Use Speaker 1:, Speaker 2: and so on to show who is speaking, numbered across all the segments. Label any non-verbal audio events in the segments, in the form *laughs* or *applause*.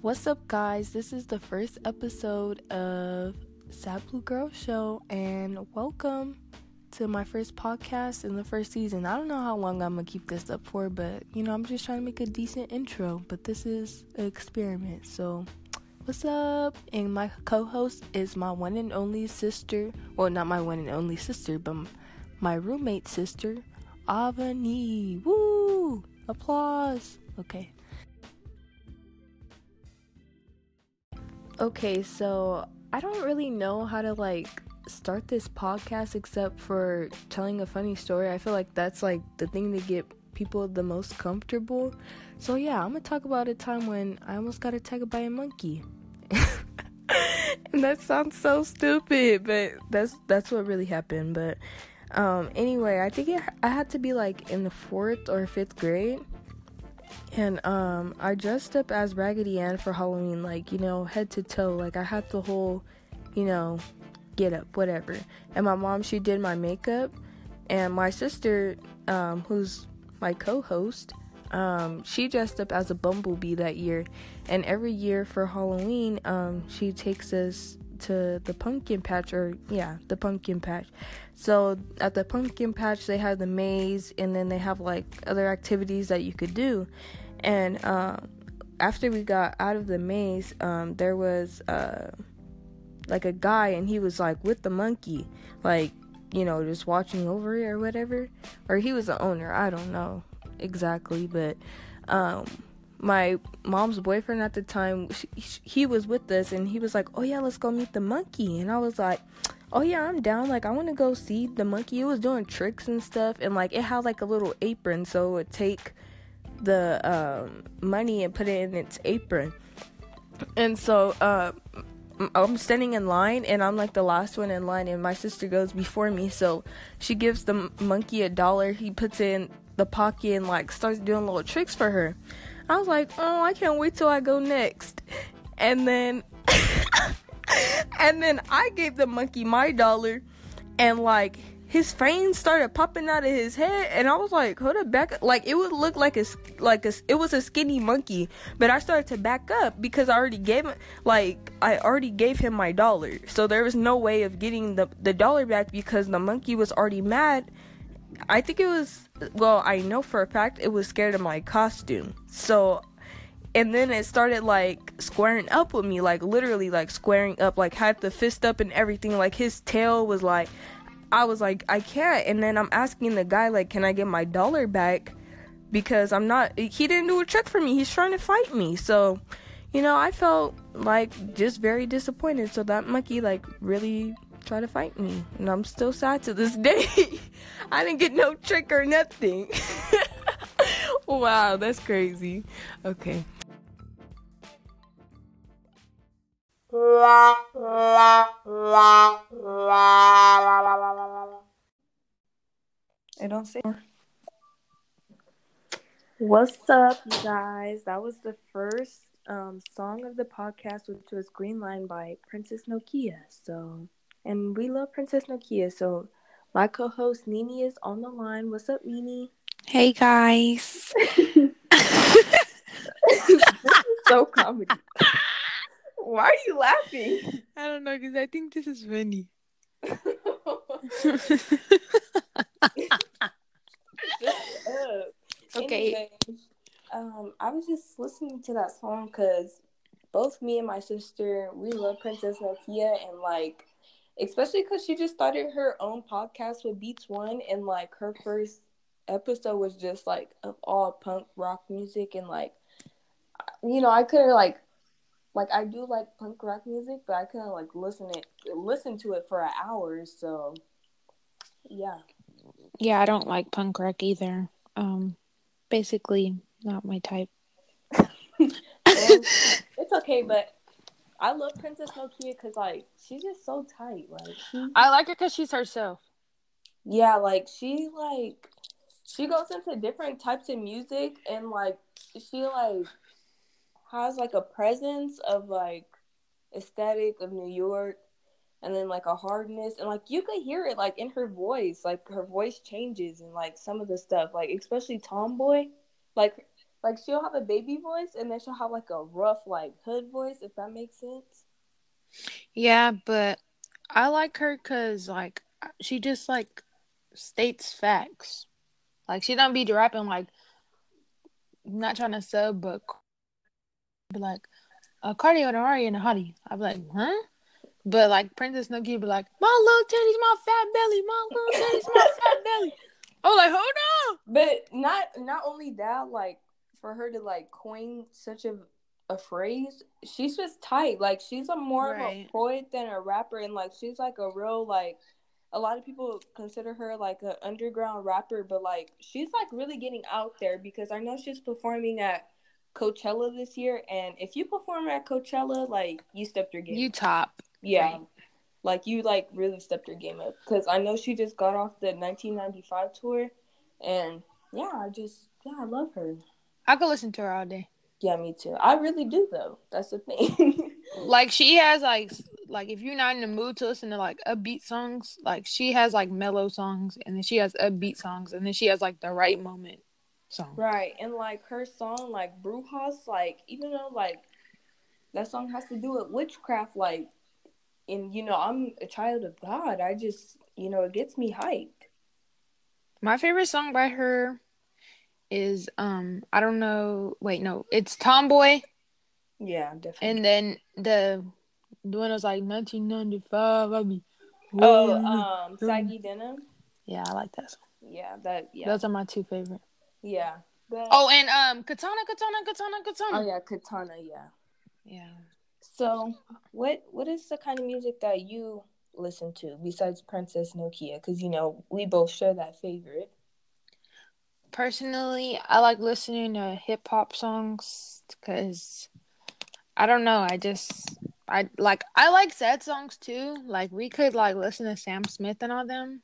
Speaker 1: What's up, guys? This is the first episode of Sad Blue Girl Show, and welcome to my first podcast in the first season. I don't know how long I'm gonna keep this up for, but you know, I'm just trying to make a decent intro. But this is an experiment, so what's up? And my co host is my one and only sister. Well, not my one and only sister, but my roommate sister, Avani. Woo! Applause. Okay. Okay, so I don't really know how to like start this podcast except for telling a funny story. I feel like that's like the thing to get people the most comfortable. So yeah, I'm gonna talk about a time when I almost got attacked by a monkey. *laughs* and that sounds so stupid, but that's that's what really happened. But um, anyway, I think it, I had to be like in the fourth or fifth grade and um I dressed up as Raggedy Ann for Halloween, like, you know, head to toe. Like I had the whole, you know, get up, whatever. And my mom, she did my makeup. And my sister, um, who's my co host, um, she dressed up as a bumblebee that year. And every year for Halloween, um, she takes us to the pumpkin patch or yeah the pumpkin patch. So at the pumpkin patch they have the maze and then they have like other activities that you could do. And um, after we got out of the maze um, there was uh, like a guy and he was like with the monkey like you know just watching over it or whatever. Or he was the owner i don't know exactly but um my mom's boyfriend at the time she, he was with us and he was like oh yeah let's go meet the monkey. And i was like oh yeah i'm down. Like i want to go see the monkey. It was doing tricks and stuff and like it had like a little apron so it would take the um, money and put it in its apron. And so uh, i'm standing in line and i'm like the last one in line and my sister goes before me so she gives the monkey a dollar. He puts it in the pocket and like starts doing little tricks for her I was like, oh, I can't wait till I go next. And then, *laughs* and then I gave the monkey my dollar, and like his fangs started popping out of his head, and I was like, hold up, back. Like it would look like a like a it was a skinny monkey, but I started to back up because I already gave him like I already gave him my dollar, so there was no way of getting the the dollar back because the monkey was already mad I think it was well, I know for a fact it was scared of my costume. So and then it started like squaring up with me, like literally like squaring up, like had the fist up and everything. Like his tail was like I was like, I can't and then I'm asking the guy like, Can I get my dollar back? Because I'm not he didn't do a trick for me. He's trying to fight me. So, you know, I felt like just very disappointed. So that monkey like really try to fight me. And I'm still sad to this *laughs* day. I didn't get no trick or nothing. *laughs* wow, that's crazy. Okay.
Speaker 2: I don't say. What's up, you guys? That was the first um, song of the podcast, which was Green Line by Princess Nokia. So and we love Princess Nokia. So my co-host Nini is on the line. What's up, Nini?
Speaker 3: Hey guys.
Speaker 2: this *laughs* is so comedy. Why are you laughing?
Speaker 3: I don't know because I think this is funny. *laughs*
Speaker 2: okay. Anyway, um, I was just listening to that song because both me and my sister we love Princess Nokia and like especially because she just started her own podcast with Beats One, and like her first episode was just like of all punk rock music, and like you know I couldn't like like I do like punk rock music, but I couldn't like listen it listen to it for an hour. So yeah,
Speaker 3: yeah, I don't like punk rock either. Um, basically not my type. *laughs*
Speaker 2: it's okay, but I love Princess Nokia because like she's just so tight. Like
Speaker 3: she, I like her because she's herself.
Speaker 2: Yeah, like she like she goes into different types of music and like she like has like a presence of like aesthetic of New York and then like a hardness and like you could hear it like in her voice like her voice changes and like some of the stuff like especially tomboy like
Speaker 1: like she'll have a baby voice and then she'll have like a rough like hood voice if that makes sense.
Speaker 3: Yeah, but I like her because like she just like states facts. Like she don't be rapping like not trying to sub, but be like a cardio and Ari and a hottie. I'd be like, huh? But like Princess Nokia be like, my little titty's my fat belly, my little titty's my fat belly. *laughs* Oh, like hold on.
Speaker 1: But not not only that, like for her to like coin such a a phrase, she's just tight. Like she's a more
Speaker 3: Right.
Speaker 1: of a poet than a rapper, and like she's like a real like. A lot of people consider her like an underground rapper, but like she's like really getting out there because I know she's performing at Coachella this year, and if you perform at Coachella, like you stepped your game.
Speaker 3: You top.
Speaker 1: Yeah.
Speaker 3: Right.
Speaker 1: Like you like really stepped your game up because I know she just got off the 1995 tour, and yeah, I just yeah I love her.
Speaker 3: I could listen to her all day.
Speaker 1: Yeah, me too. I really do though. That's the thing. *laughs*
Speaker 3: Like she has like like if you're not in the mood to listen to like upbeat songs, like she has like mellow songs and then she has upbeat songs and then she has like the right moment song.
Speaker 1: right, and like her song like Brujas, like even though like that song has to do with witchcraft, like, and you know I'm a child of God. I just you know it gets me hyped.
Speaker 3: My favorite song by her is um I don't know wait no it's Tomboy
Speaker 1: Yeah, definitely.
Speaker 3: and then the the one was like 1995 I be
Speaker 1: oh, um, Saggy Denim.
Speaker 3: yeah I like that song.
Speaker 1: Yeah, that yeah
Speaker 3: Those are my two favorite.
Speaker 1: yeah. But,
Speaker 3: Oh and um Katana Katana Katana Katana.
Speaker 1: oh yeah, Katana. Yeah.
Speaker 3: yeah.
Speaker 1: So, what what is the kind of music that you listen to besides Princess Nokia? Because you know we both share that favorite.
Speaker 3: Personally, I like listening to hip hop songs because I don't know. I just I like I like sad songs too. Like we could like listen to Sam Smith and all them,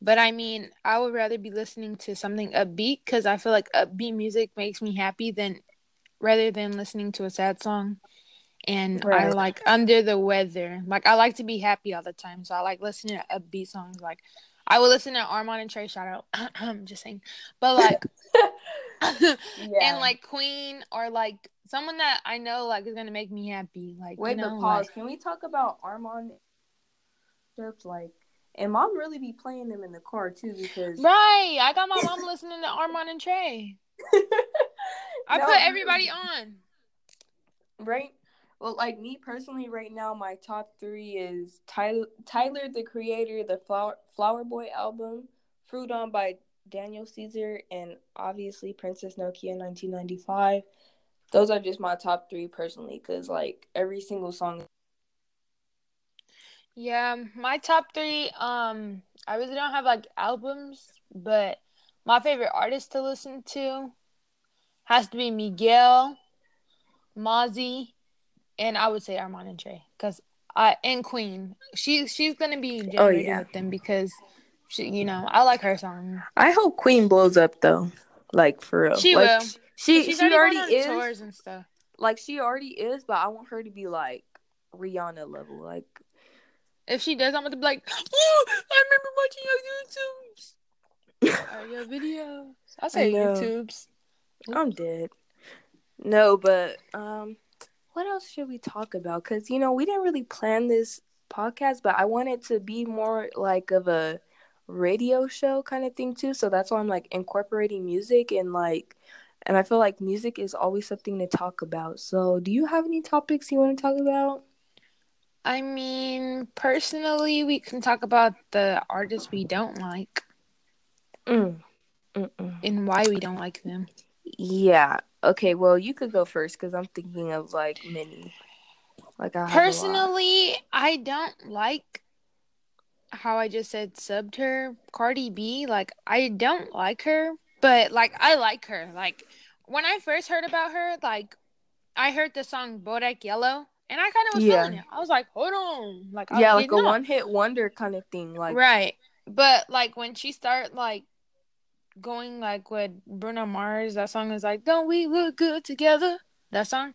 Speaker 3: but I mean I would rather be listening to something upbeat because I feel like upbeat music makes me happy than rather than listening to a sad song. And I like under the weather. Like I like to be happy all the time, so I like listening to upbeat songs. Like I would listen to Armand and Trey. Shout out, *clears throat* I'm just saying. But like. *laughs* *laughs*
Speaker 1: Yeah.
Speaker 3: and like Queen or like someone that I know like is gonna make me happy. Like
Speaker 1: wait,
Speaker 3: you know,
Speaker 1: but pause.
Speaker 3: like-
Speaker 1: Can we talk about Armand? Like, and mom really be playing them in the car too because
Speaker 3: right. I got my mom listening to Armand and Trey. *laughs* I
Speaker 1: No,
Speaker 3: put everybody on.
Speaker 1: right. Well, like me personally, right now, my top three is Tyler, Tyler the Creator, the Flower Flower Boy album, Freudian by Daniel Caesar, and obviously Princess Nokia 1995. Those are just my top three personally, because like every single song.
Speaker 3: Yeah, my top three. Um, I really don't have like albums, but my favorite artist to listen to has to be Miguel, Mozzy, and I would say Armand and Trey, because I and Queen. She she's gonna be
Speaker 1: Oh, yeah.
Speaker 3: with them because she, you know, I like her song.
Speaker 1: I hope Queen blows up though, like for real.
Speaker 3: She
Speaker 1: like,
Speaker 3: will.
Speaker 1: She
Speaker 3: She's
Speaker 1: she already,
Speaker 3: already,
Speaker 1: is.
Speaker 3: tours and stuff.
Speaker 1: Like she already is, but I want her to be like Rihanna level. Like
Speaker 3: If she does, I'm gonna be like, oh, *gasps* *gasps* I remember watching your YouTubes *laughs* or your videos. I say. YouTubes.
Speaker 1: I'm dead. No, but um, what else should we talk about? Because you know we didn't really plan this podcast, but I want it to be more like of a radio show kind of thing too. So that's why I'm like incorporating music and like, and I feel like music is always something to talk about. So do you have any topics you want to talk about?
Speaker 3: I mean, personally, we can talk about the artists we don't like
Speaker 1: Mm. Mm-mm.
Speaker 3: and why we don't like them.
Speaker 1: Yeah. Okay. Well, you could go first because I'm thinking of like many. Like I have a lot.
Speaker 3: Personally, I don't like how I just said subbed her, Cardi B. Like, I don't like her, but like, I like her. Like, when I first heard about her, like, I heard the song Bodak Yellow, and I kind of was
Speaker 1: Yeah.
Speaker 3: feeling it. I was like, hold on, like, I
Speaker 1: yeah, like a one hit wonder kind of thing. Like
Speaker 3: right. But like when she start like going like with Bruno Mars, that song is like, "Don't we look good together?" That song,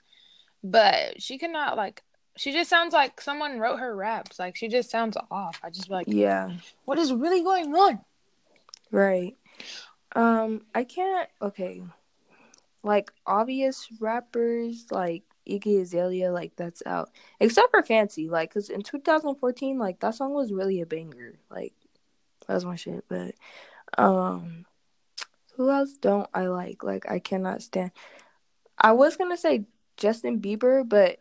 Speaker 3: but she cannot like. She just sounds like someone wrote her raps. Like she just sounds off. I just be like,
Speaker 1: yeah,
Speaker 3: what is really going on?
Speaker 1: right. Um, I can't. Okay, like obvious rappers like Iggy Azalea, like that's out. Except for Fancy, like because in 2014, like that song was really a banger. Like that was my shit. But um, who else don't I like? Like I cannot stand. I was gonna say Justin Bieber, but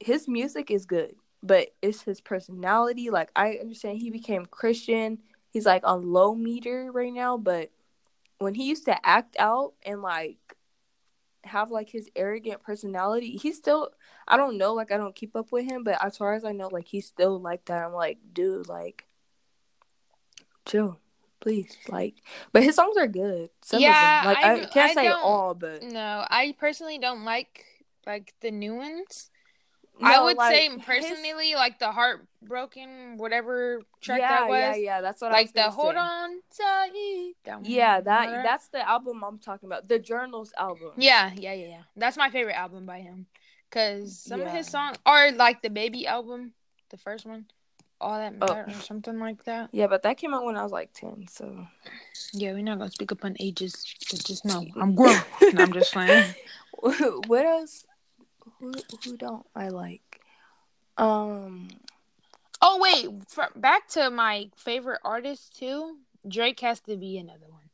Speaker 1: his music is good. But it's his personality. Like I understand he became Christian. He's like on low meter right now, but when he used to act out and like have like his arrogant personality, he's still I don't know, like I don't keep up with him, but as far as I know, like he's still like that. I'm like, dude, like chill. Please, like, but his songs are good. Some
Speaker 3: Yeah,
Speaker 1: of them. like
Speaker 3: I-
Speaker 1: I, can't
Speaker 3: I
Speaker 1: say all, but
Speaker 3: No, I personally don't like like the new ones. I would
Speaker 1: like,
Speaker 3: say
Speaker 1: his-
Speaker 3: personally, like the heartbroken whatever track
Speaker 1: yeah,
Speaker 3: that was,
Speaker 1: yeah, yeah. That's what I
Speaker 3: like
Speaker 1: was
Speaker 3: the hold
Speaker 1: say.
Speaker 3: on tight. That.
Speaker 1: Yeah, that that's the album I'm talking about. The Journals album.
Speaker 3: Yeah, yeah, yeah, yeah. That's my favorite album by him. Cause some of his songs, are like the baby album, the first one, all that
Speaker 1: Oh.
Speaker 3: or something like that.
Speaker 1: Yeah, but that came out when I was like ten, so
Speaker 3: Yeah, we're not gonna speak upon ages, but just know I'm grown. No, I'm just *laughs* saying.
Speaker 1: what else? Who who don't I like? Um,
Speaker 3: Oh wait, for, back to my favorite artist too. Drake has to be another one.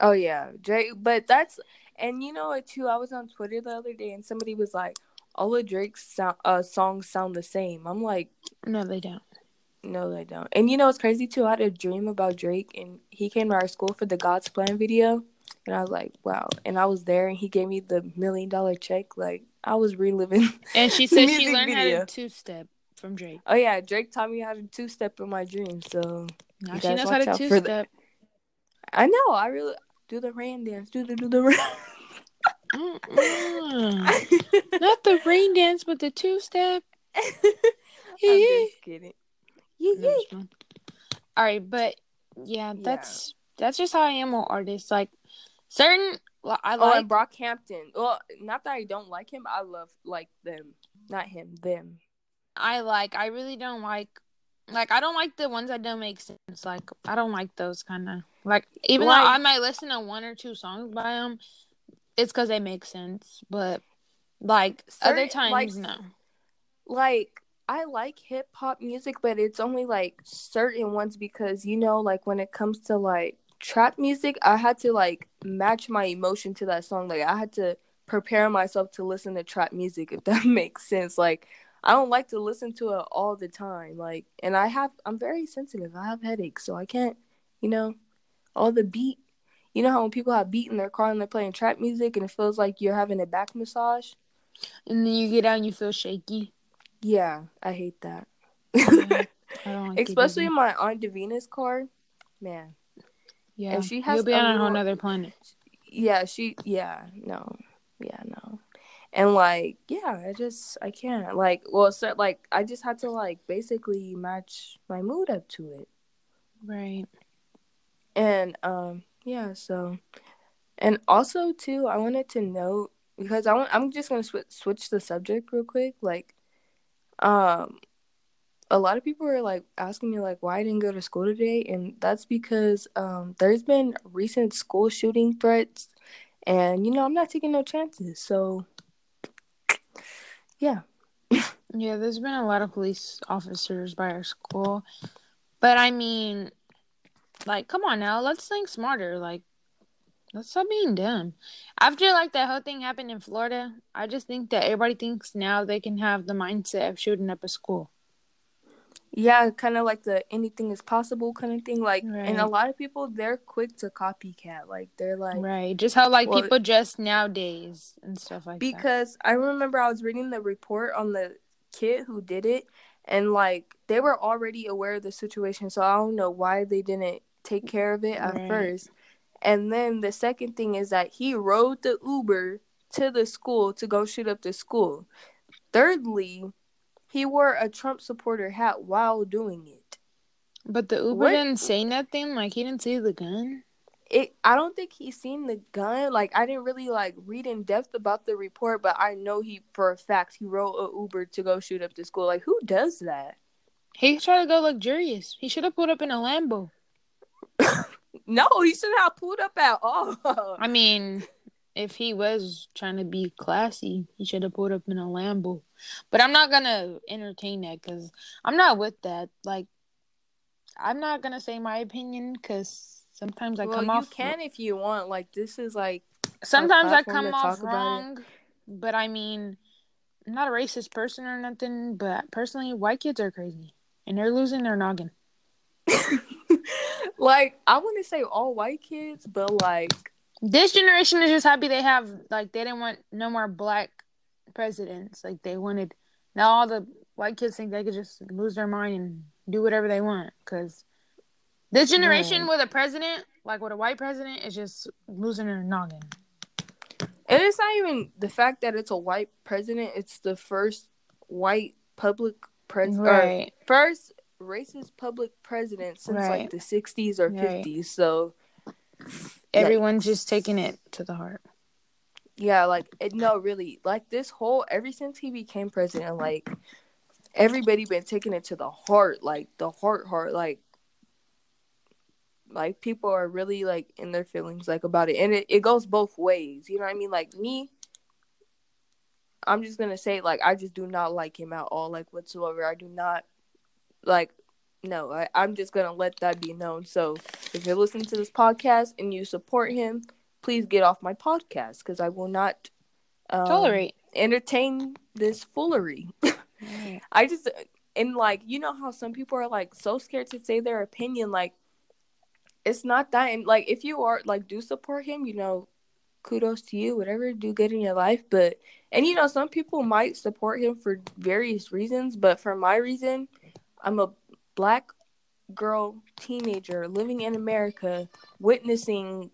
Speaker 1: oh yeah, Drake. But that's and you know what too. I was on Twitter the other day and somebody was like, all of Drake's sound, uh, songs sound the same. I'm like,
Speaker 3: No, they don't.
Speaker 1: no, they don't. And you know what's crazy too? I had a dream about Drake and he came to our school for the God's Plan video. And I was like, wow. And I was there and he gave me the million dollar check. Like, I was reliving. *laughs*
Speaker 3: And she *laughs* said she learned
Speaker 1: video.
Speaker 3: how to two step from Drake.
Speaker 1: Oh, yeah. Drake taught me how to two step in my dreams. So
Speaker 3: Now she knows how to two
Speaker 1: for the-
Speaker 3: step.
Speaker 1: I know. I really do the rain dance. Do the, do the rain. *laughs* *laughs*
Speaker 3: Not the rain dance, but the two step. *laughs*
Speaker 1: I'm just kidding. Yeah, yeah.
Speaker 3: All right, but yeah,
Speaker 1: Yeah.
Speaker 3: that's that's just how I am with artists. Like certain, I
Speaker 1: Oh,
Speaker 3: like.
Speaker 1: and Brockhampton. Well, not that I don't like him. I love like them. Not him. Them.
Speaker 3: I like. I really don't like. Like I don't like the ones that don't make sense. Like I don't like those kind of like. Even
Speaker 1: Like-
Speaker 3: though I might listen to one or two songs by them, it's because they make sense. But like other
Speaker 1: Certain- like,
Speaker 3: times, no.
Speaker 1: like I like hip hop music, but it's only like certain ones because you know, like when it comes to like trap music, I had to like match my emotion to that song. Like I had to prepare myself to listen to trap music, if *laughs* that makes sense. Like I don't like to listen to it all the time. Like, and I have, I'm very sensitive. I have headaches, so I can't, you know, all the beat. You know how when people have beat in their car and they're playing trap music and it feels like you're having a back massage?
Speaker 3: And then you get out and you feel shaky.
Speaker 1: Yeah, I hate that.
Speaker 3: I *laughs* like
Speaker 1: Especially in my aunt Davina's car, man.
Speaker 3: yeah.
Speaker 1: and she has
Speaker 3: You'll be on a whole nother planet.
Speaker 1: Yeah, she. Yeah, no, yeah, no. And like, yeah, I just I can't like. Well, so like I just had to like basically match my mood up to it,
Speaker 3: Right.
Speaker 1: and um, yeah. So, and also too, I wanted to note because I want. I'm just gonna sw- switch the subject real quick. Like, um, a lot of people are like asking me like why I didn't go to school today, and that's because um there's been recent school shooting threats, and you know I'm not taking no chances. So yeah, *laughs*
Speaker 3: Yeah, there's been a lot of police officers by our school. But I mean, like, come on now, let's think smarter. Like, let's stop being dumb. After like that whole thing happened in Florida, I just think that everybody thinks now they can have the mindset of shooting up a school.
Speaker 1: yeah, kind of like the anything is possible kind of thing. Like, and a lot of people they're quick to copycat. Like they're like.
Speaker 3: Right. Just how like
Speaker 1: Well-
Speaker 3: people dress nowadays and stuff like that.
Speaker 1: because I remember I was reading the report on the kid who did it, and like they were already aware of the situation, so I don't know why they didn't take care of it at
Speaker 3: Right.
Speaker 1: first. And then the second thing is that he rode the Uber to the school to go shoot up the school. Thirdly, he wore a Trump supporter hat while doing it.
Speaker 3: But the Uber
Speaker 1: What-
Speaker 3: didn't say nothing. Like he didn't see the gun.
Speaker 1: It I don't think he seen the gun. Like I didn't really like read in depth about the report, but I know he for a fact he rode a Uber to go shoot up the school. Like who does that?
Speaker 3: He tried to go luxurious. He should have pulled up in a Lambo.
Speaker 1: No, he shouldn't have pulled up at all.
Speaker 3: I mean, if he was trying to be classy, he should have pulled up in a Lambo. But I'm not gonna entertain that because I'm not with that. Like, I'm not gonna say my opinion because sometimes I
Speaker 1: well,
Speaker 3: come
Speaker 1: you
Speaker 3: off.
Speaker 1: You can if you want. Like this is like
Speaker 3: sometimes I come off
Speaker 1: talk about it.
Speaker 3: wrong, but I mean, I'm not a racist person or nothing. But personally, white kids are crazy and they're losing their noggin.
Speaker 1: Like I wouldn't say all white kids, but like
Speaker 3: This generation is just happy they have like they didn't want no more black presidents. Like they wanted now all the white kids think they could just lose their mind and do whatever they want because this generation
Speaker 1: Right.
Speaker 3: with a president like with a white president is just losing their noggin.
Speaker 1: and it's not even the fact that it's a white president, it's the first white public president
Speaker 3: Right.
Speaker 1: first racist public president since
Speaker 3: Right.
Speaker 1: like the 60s or
Speaker 3: Right.
Speaker 1: 50s. So
Speaker 3: Everyone's
Speaker 1: Yikes.
Speaker 3: just taking it to the heart.
Speaker 1: yeah, like it, no, really, like this whole ever since he became president, like everybody been taking it to the heart, like the heart, heart, like like people are really like in their feelings like about it, and it, it goes both ways. You know what I mean? Like me, I'm just gonna say like I just do not like him at all, like whatsoever. I do not like. No, I, I'm just gonna let that be known. So if you're listening to this podcast and you support him, please get off my podcast because I will not um,
Speaker 3: Tolerate.
Speaker 1: entertain this foolery. *laughs* I just and like you know how some people are like so scared to say their opinion. Like it's not that, and like if you are like do support him, you know, kudos to you. Whatever, do good in your life. But and you know some people might support him for various reasons, but for my reason, I'm a black girl teenager living in America, witnessing,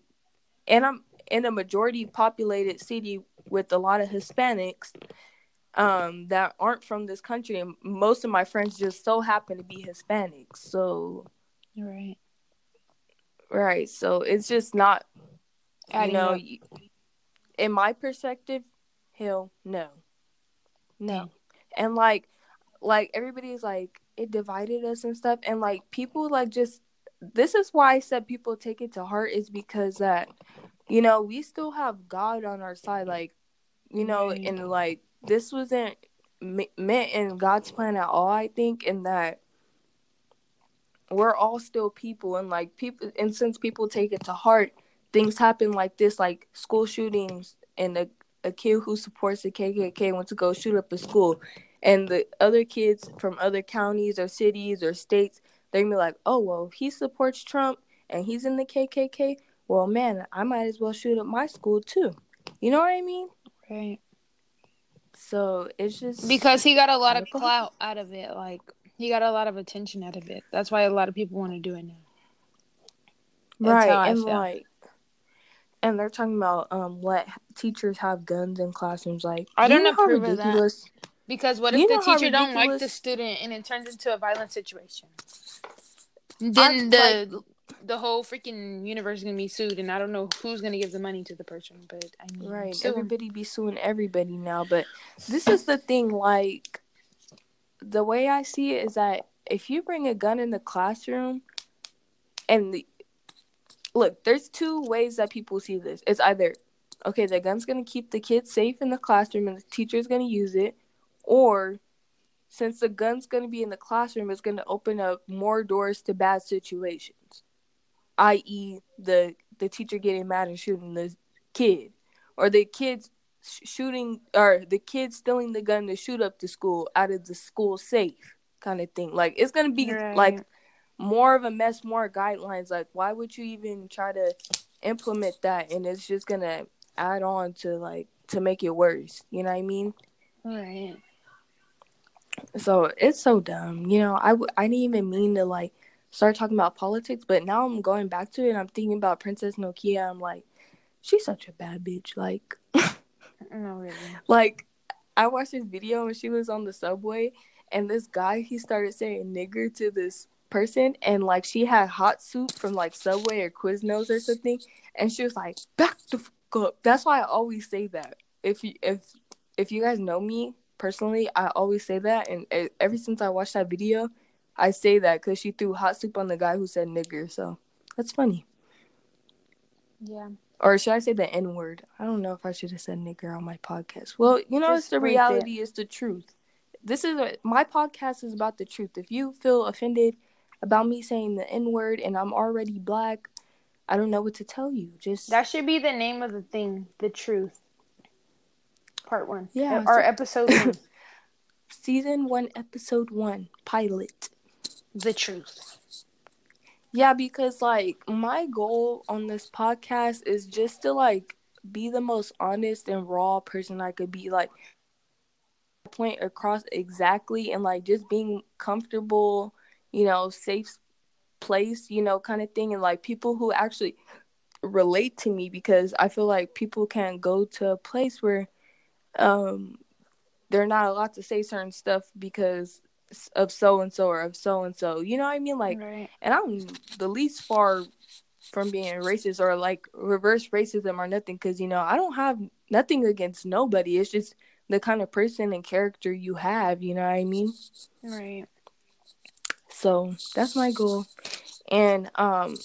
Speaker 1: and I'm in a majority populated city with a lot of Hispanics um that aren't from this country and most of my friends just so happen to be Hispanics. So
Speaker 3: Right.
Speaker 1: right, so it's just not
Speaker 3: Adding
Speaker 1: you know y- in my perspective, hell no. No. And like like everybody's like it divided us and stuff and like people like just this is why I said people take it to heart is because that you know, we still have God on our side like you know and like this wasn't meant in God's plan at all I think and that we're all still people and like people and since people take it to heart things happen like this like school shootings and a, a kid who supports the kkk went to go shoot up a school and the other kids from other counties or cities or states they're gonna be like oh well he supports trump and he's in the kkk well man i might as well shoot up my school too you know what i mean
Speaker 3: Right.
Speaker 1: so it's just
Speaker 3: Because he got a lot of clout out of it. Like he got a lot of attention out of it. That's why a lot of people want to do it now. That's
Speaker 1: right and
Speaker 3: feel.
Speaker 1: like and they're talking about um let teachers have guns in classrooms like
Speaker 3: I
Speaker 1: do you
Speaker 3: don't
Speaker 1: know how
Speaker 3: approve of that. Because what
Speaker 1: You
Speaker 3: if the teacher don't like the student and it turns into a violent situation?
Speaker 1: I'm
Speaker 3: Then the the whole freaking universe is gonna be sued, and I don't know who's gonna give the money to the person. But I mean,
Speaker 1: right
Speaker 3: sue
Speaker 1: everybody be suing everybody now but this is the thing like the way i see it is that if you bring a gun in the classroom and the, look there's two ways that people see this it's either okay the gun's going to keep the kids safe in the classroom and the teacher's going to use it or since the gun's going to be in the classroom it's going to open up more doors to bad situations i.e. the the teacher getting mad and shooting the kid or the kids sh- shooting or the kids stealing the gun to shoot up the school out of the school safe kind of thing like it's gonna be
Speaker 3: Right.
Speaker 1: like more of a mess more guidelines like why would you even try to implement that and it's just gonna add on to like to make it worse you know what i mean
Speaker 3: Right.
Speaker 1: So it's so dumb you know i, w- I didn't even mean to like start talking about politics but now i'm going back to it and i'm thinking about princess nokia i'm like she's such a bad bitch like
Speaker 3: No, really. *laughs*
Speaker 1: Like, I watched this video when she was on the subway, and this guy he started saying nigger to this person, and like she had hot soup from like Subway or Quiznos or something, and she was like, "Back the fuck up." That's why I always say that. If you if if you guys know me personally, I always say that, and ever since I watched that video, I say that because she threw hot soup on the guy who said nigger. So that's funny.
Speaker 3: Yeah.
Speaker 1: or should I say the N word? I don't know if I should have said nigger on my podcast. Well, you know,
Speaker 3: Just
Speaker 1: it's the
Speaker 3: bleep it.
Speaker 1: reality, it's the truth. This is a, my podcast is about the truth. If you feel offended about me saying the N word and I'm already black, I don't know what to tell you. Just
Speaker 3: That should be the name of the thing. The truth. Part one.
Speaker 1: Yeah,
Speaker 3: Or
Speaker 1: so-
Speaker 3: episode one. *laughs*
Speaker 1: season one, episode one, pilot.
Speaker 3: the truth.
Speaker 1: Yeah, because like my goal on this podcast is just to like be the most honest and raw person I could be. Like point across exactly and like just being comfortable, you know, safe place, you know, kind of thing. And like people who actually relate to me because I feel like people can't go to a place where um they're not allowed to say certain stuff because of so and so or of so and so. You know what I mean? Like
Speaker 3: right.
Speaker 1: and I'm the least far from being racist or like reverse racism or nothing because you know I don't have nothing against nobody. It's just the kind of person and character you have. You know what I mean?
Speaker 3: Right.
Speaker 1: So that's my goal, and um,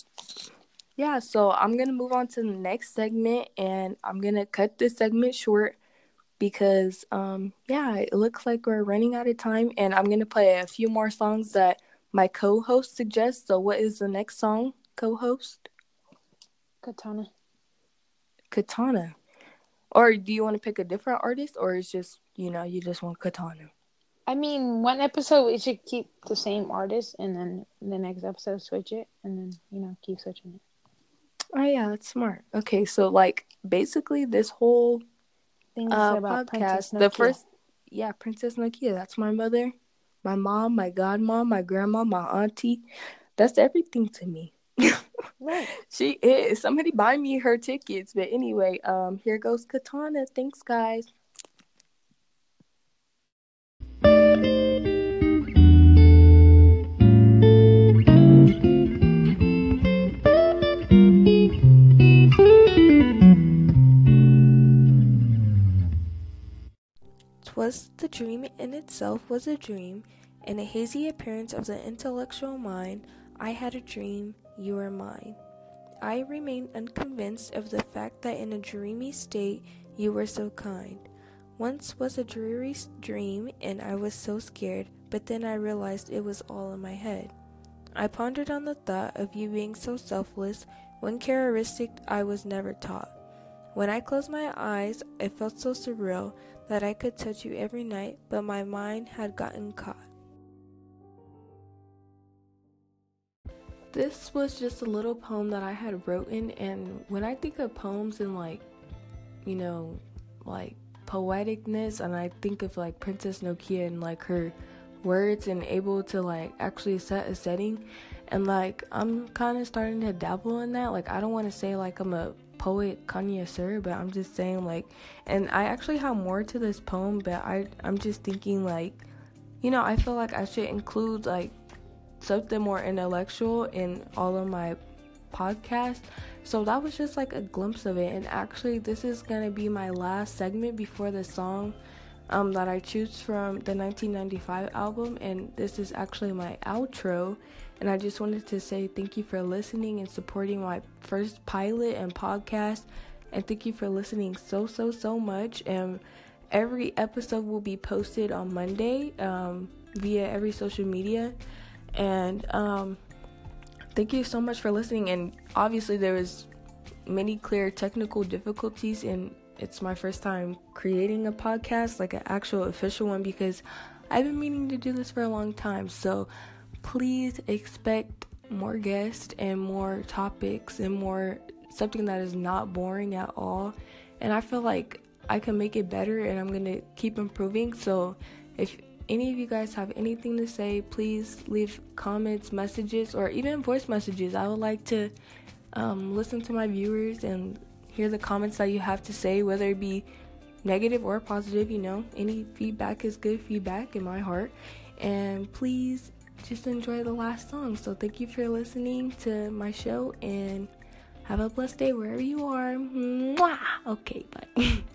Speaker 1: yeah. So I'm gonna move on to the next segment, and I'm gonna cut this segment short because um, yeah, it looks like we're running out of time, and I'm gonna play a few more songs that my co-host suggests. So what is the next song, co-host?
Speaker 3: Katana.
Speaker 1: Katana. Or do you want to pick a different artist, or is just you know you just want Katana?
Speaker 3: I mean, one episode we should keep the same artist, and then the next episode switch it, and then you know keep switching it.
Speaker 1: Oh yeah, that's smart. Okay, so like basically this whole
Speaker 3: Things
Speaker 1: uh,
Speaker 3: about Princess
Speaker 1: podcast, the first, yeah, Princess Nokia. That's my mother, my mom, my godmom, my grandma, my auntie. That's everything to me. *laughs*
Speaker 3: Right.
Speaker 1: She is. Somebody buy me her tickets. But anyway, um, here goes Katana. Thanks, guys. Twas the dream in itself was a dream, in a hazy appearance of the intellectual mind. I had a dream, you were mine. I remained unconvinced of the fact that in a dreamy state you were so kind. Once was a dreary dream, and I was so scared, but then I realized it was all in my head. I pondered on the thought of you being so selfless, one characteristic I was never taught. When I closed my eyes, it felt so surreal that I could touch you every night, but my mind had gotten caught. This was just a little poem that I had written, and when I think of poems and like, you know, like poeticness, and I think of like Princess Nokia and like her words and able to like actually set a setting, and like I'm kind of starting to dabble in that. Like, I don't want to say like I'm a poet connoisseur, but I'm just saying like, and I actually have more to this poem, but I I'm just thinking like, you know, I feel like I should include like something more intellectual in all of my podcasts. So that was just like a glimpse of it. And actually, this is gonna be my last segment before the song um, that I choose from the 1995 album. And this is actually my outro. And I just wanted to say thank you for listening and supporting my first pilot and podcast. And thank you for listening so, so, so much. And every episode will be posted on Monday um, via every social media. And um, thank you so much for listening. And obviously, there was many clear technical difficulties, and it's my first time creating a podcast, like an actual official one, because I've been meaning to do this for a long time. So please expect more guests and more topics and more something that is not boring at all. And I feel like I can make it better, and I'm gonna keep improving. So if any of you guys have anything to say, please leave comments, messages, or even voice messages. I would like to um, listen to my viewers and hear the comments that you have to say, whether it be negative or positive. You know, any feedback is good feedback in my heart. And please just enjoy the last song. So, thank you for listening to my show and have a blessed day wherever you are. Mwah! Okay, bye. *laughs*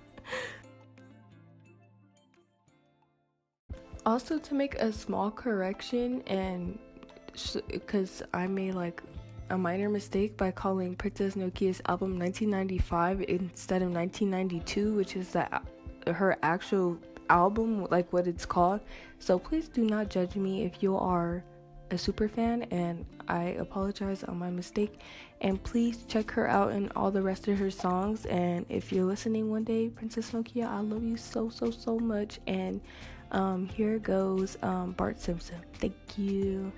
Speaker 1: also to make a small correction and because I made like a minor mistake by calling Princess Nokia's album 1995 instead of 1992, which is the her actual album, like what it's called. So please do not judge me if you are a super fan, and I apologize on my mistake. And please check her out and all the rest of her songs. And if you're listening one day, Princess Nokia, I love you so so so much. And um, here goes um, Bart Simpson. Thank you.